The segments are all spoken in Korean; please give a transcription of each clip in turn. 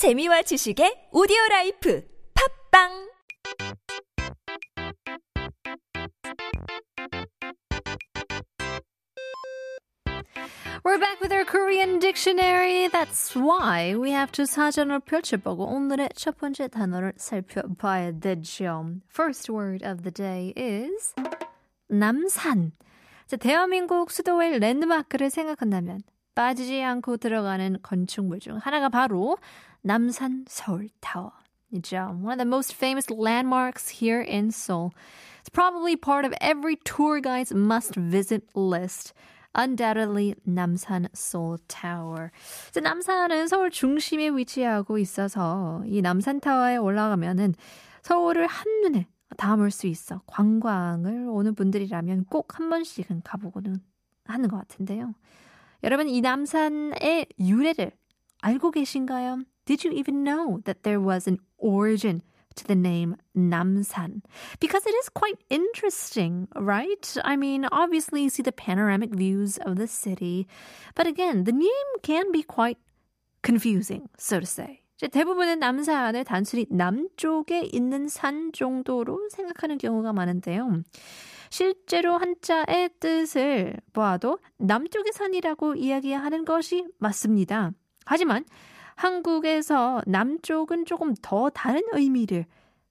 재미와 지식의 오디오 라이프 팟빵 We're back with our Korean dictionary. That's why we have to 사전을 펼쳐보고 오늘의 첫 번째 단어를 살펴봐야 되죠. First word of the day is 남산. 자, 대한민국 수도의 랜드마크를 생각한다면 빠지지 않고 들어가는 건축물 중 하나가 바로 남산 서울 타워이죠. One of the most famous landmarks here in Seoul. It's probably part of every tour guide's must-visit list. Undoubtedly 남산 Seoul Tower. 남산은 서울 중심에 위치하고 있어서 이 남산 타워에 올라가면은 서울을 한눈에 담을 수 있어 관광을 오는 분들이라면 꼭 한 번씩은 가보고는 하는 것 같은데요. 여러분 이 남산의 유래를 알고 계신가요? Did you even know that there was an origin to the name Namsan? Because it is quite interesting, right? I mean, obviously you see the panoramic views of the city, but again, the name can be quite confusing, so to say. 대부분의 남산을 단순히 남쪽에 있는 산 정도로 생각하는 경우가 많은데요. 실제로 한자의 뜻을 보아도 남쪽의 산이라고 이야기하는 것이 맞습니다. 하지만 한국에서 남쪽은 조금 더 다른 의미를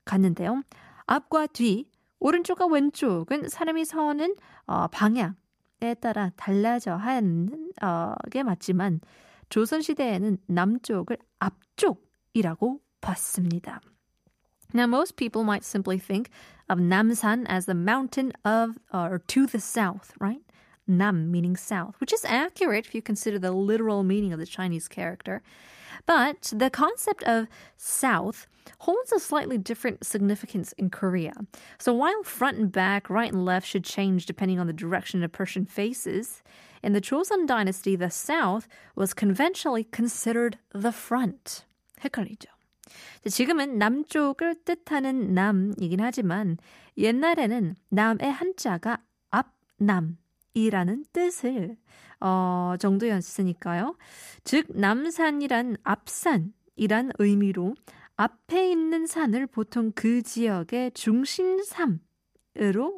갖는데요. 앞과 뒤, 오른쪽과 왼쪽은 사람이 서는 어, 방향에 따라 달라져 하는 어, 게 맞지만 조선 시대에는 남쪽을 앞쪽이라고 봤습니다. Now, most people might simply think of Namsan as the mountain of or to the south, right? Nam meaning south, which is accurate if you consider the literal meaning of the Chinese character. But the concept of south holds a slightly different significance in Korea. So while front and back, right and left should change depending on the direction a person faces, in the Joseon dynasty, the south was conventionally considered the front. 헷갈리죠. 지금은 남쪽을 뜻하는 남이긴 하지만 옛날에는 남의 한자가 앞남 이라는 뜻을 어, 정도였으니까요. 즉 남산이란 앞산이란 의미로 앞에 있는 산을 보통 그 지역의 중심삼으로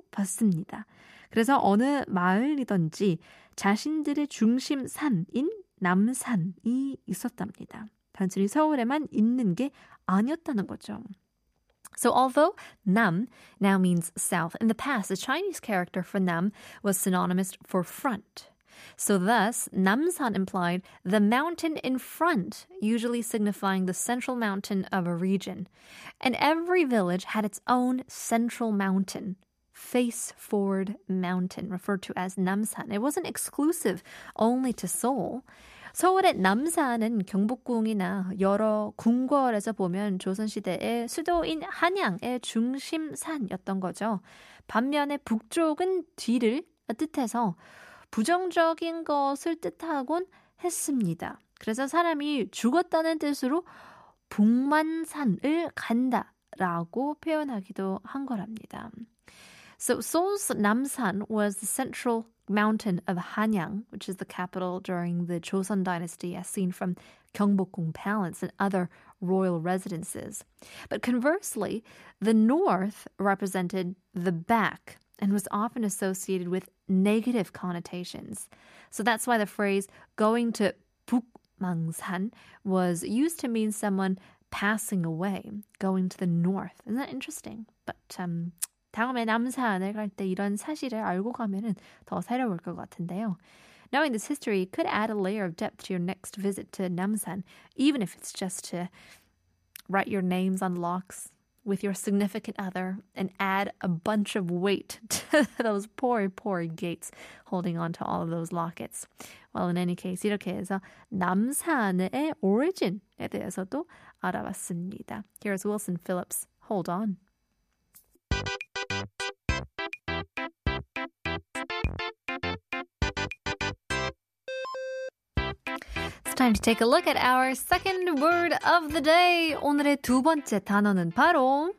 봤습니다. 그래서 어느 마을이든지 자신들의 중심산인 남산이 있었답니다. 단순히 서울에만 있는 게 아니었다는 거죠. So although nam now means south, in the past the Chinese character for nam was synonymous for front. So thus, Namsan implied the mountain in front, usually signifying the central mountain of a region. And every village had its own central mountain, face forward mountain, referred to as Namsan. It wasn't exclusive only to Seoul. 서울의 남산은 경복궁이나 여러 궁궐에서 보면 조선시대의 수도인 한양의 중심산이었던 거죠. 반면에 북쪽은 뒤를 뜻해서 부정적인 것을 뜻하곤 했습니다. 그래서 사람이 죽었다는 뜻으로 북만산을 간다 라고 표현하기도 한 거랍니다. So Seoul's Namsan was the central mountain of Hanyang, which is the capital during the Joseon dynasty as seen from Gyeongbokgung Palace and other royal residences. But conversely, the north represented the back and was often associated with negative connotations. So that's why the phrase going to Bukmangsan was used to mean someone passing away, going to the north. Isn't that interesting? But um, 다음에 남산을 갈 때 이런 사실을 알고 가면은 더 새로울 것 같은데요. Knowing this history could add a layer of depth to your next visit to Namsan, even if it's just to write your names on locks with your significant other and add a bunch of weight to those poor, poor gates holding on to all of those lockets. Well, in any case, 이렇게 해서 남산의 origin에 대해서도 알아봤습니다. Here's Wilson Phillips. Hold on. Time to take a look at our second word of the day. 오늘의 두 번째 단어는 바로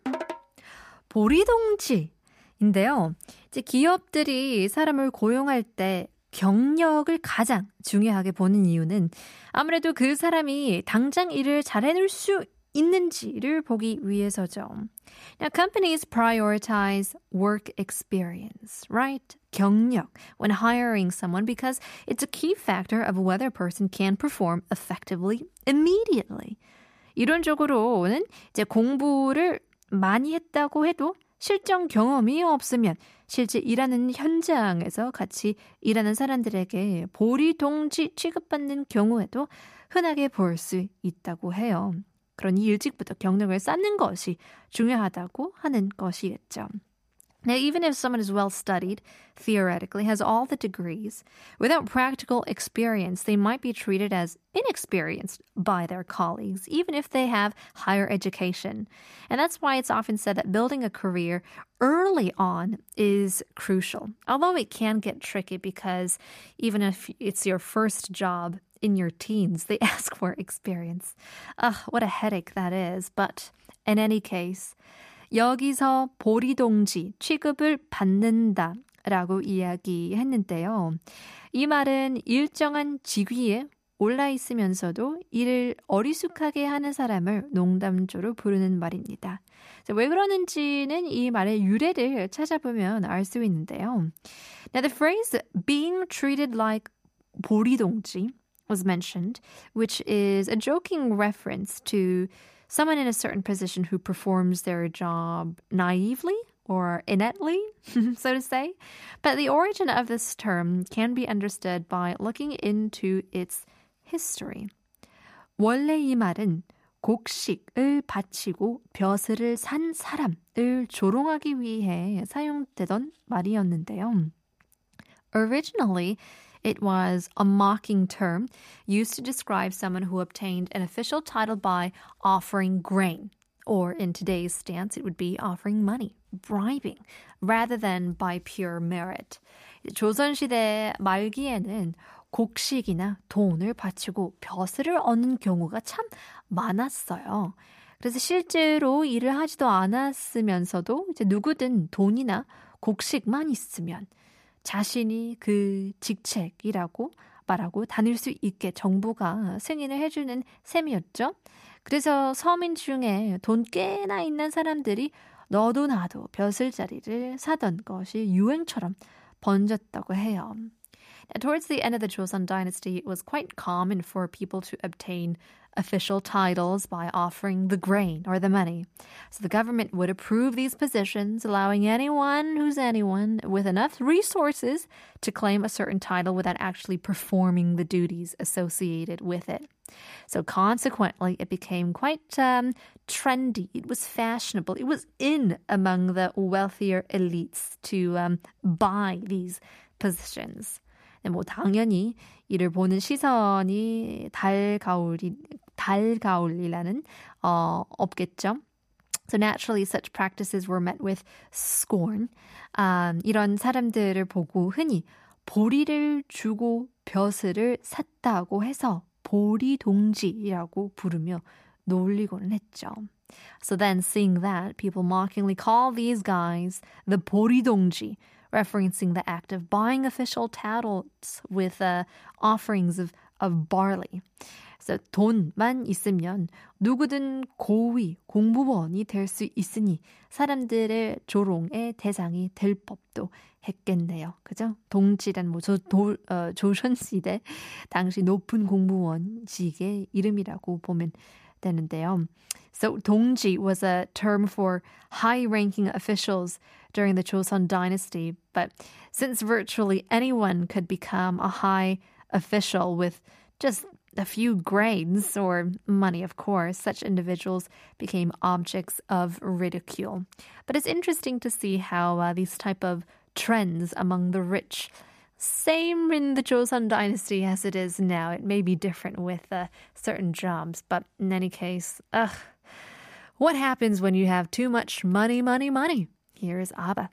보리동치인데요. 이제 기업들이 사람을 고용할 때 경력을 가장 중요하게 보는 이유는 아무래도 그 사람이 당장 일을 잘 해낼 수 있는지를 보기 위해서죠. Now, companies prioritize work experience, right? 경력 when hiring someone because it's a key factor of whether a person can perform effectively immediately. 이론적으로는 이제 공부를 많이 했다고 해도 실전 경험이 없으면 실제 일하는 현장에서 같이 일하는 사람들에게 보리 동지 취급받는 경우에도 흔하게 볼 수 있다고 해요. 그러니 일찍부터 경력을 쌓는 것이 중요하다고 하는 것이겠죠. Now, even if someone is well studied, theoretically, has all the degrees, without practical experience, they might be treated as inexperienced by their colleagues, even if they have higher education. And that's why it's often said that building a career early on is crucial. Although it can get tricky because even if it's your first job, in your teens, they ask for experience. Ugh, what a headache that is. But in any case, 여기서 보리동지 취급을 받는다 라고 이야기했는데요. 이 말은 일정한 직위에 올라 있으면서도 일을 어리숙하게 하는 사람을 농담조로 부르는 말입니다. 왜 그러는지는 이 말의 유래를 찾아보면 알 수 있는데요. Now the phrase being treated like 보리동지 was mentioned, which is a joking reference to someone in a certain position who performs their job naively or ineptly, so to say. But the origin of this term can be understood by looking into its history. 원래 이 말은 곡식을 바치고 벼슬을 산 사람을 조롱하기 위해 사용되던 말이었는데요. Originally, it was a mocking term used to describe someone who obtained an official title by offering grain. Or in today's stance, it would be offering money, bribing, rather than by pure merit. 조선시대 말기에는 곡식이나 돈을 바치고 벼슬을 얻는 경우가 참 많았어요. 그래서 실제로 일을 하지도 않았으면서도 이제 누구든 돈이나 곡식만 있으면 자신이 그 직책이라고 말하고 다닐 수 있게 정부가 승인을 해주는 셈이었죠. 그래서 서민 중에 돈 꽤나 있는 사람들이 너도 나도 벼슬자리를 사던 것이 유행처럼 번졌다고 해요. Towards the end of the Joseon dynasty, it was quite common for people to obtain official titles by offering the grain or the money. So the government would approve these positions, allowing anyone who's anyone with enough resources to claim a certain title without actually performing the duties associated with it. So consequently, it became quite um, trendy. It was fashionable. It was in among the wealthier elites to um, buy these positions. 뭐 당연히 이를 보는 시선이 달가울이 달가울이라는 어 없겠죠. So naturally, such practices were met with scorn. Um, 이런 사람들을 보고 흔히 보리를 주고 벼슬을 샀다고 해서 보리동지라고 부르며 놀리고는 했죠. So then, seeing that, people mockingly call these guys the 보리동지, referencing the act of buying official titles with uh, offerings of, of barley. 그래서 돈만 있으면 누구든 고위 공무원이 될 수 있으니 사람들의 조롱의 대상이 될 법도 했겠네요. 그죠? 동지란 뭐 조, 도, 어, 조선시대 당시 높은 공무원직의 이름이라고 보면 되는데요. So 동지 was a term for high-ranking officials during the Joseon dynasty, but since virtually anyone could become a high official with just a few grains or money, of course, such individuals became objects of ridicule. But it's interesting to see how uh, these type of trends among the rich same in the Joseon dynasty as it is now. It may be different with uh, certain jobs, but in any case, ugh. What happens when you have too much money, money, money? Here is ABBA.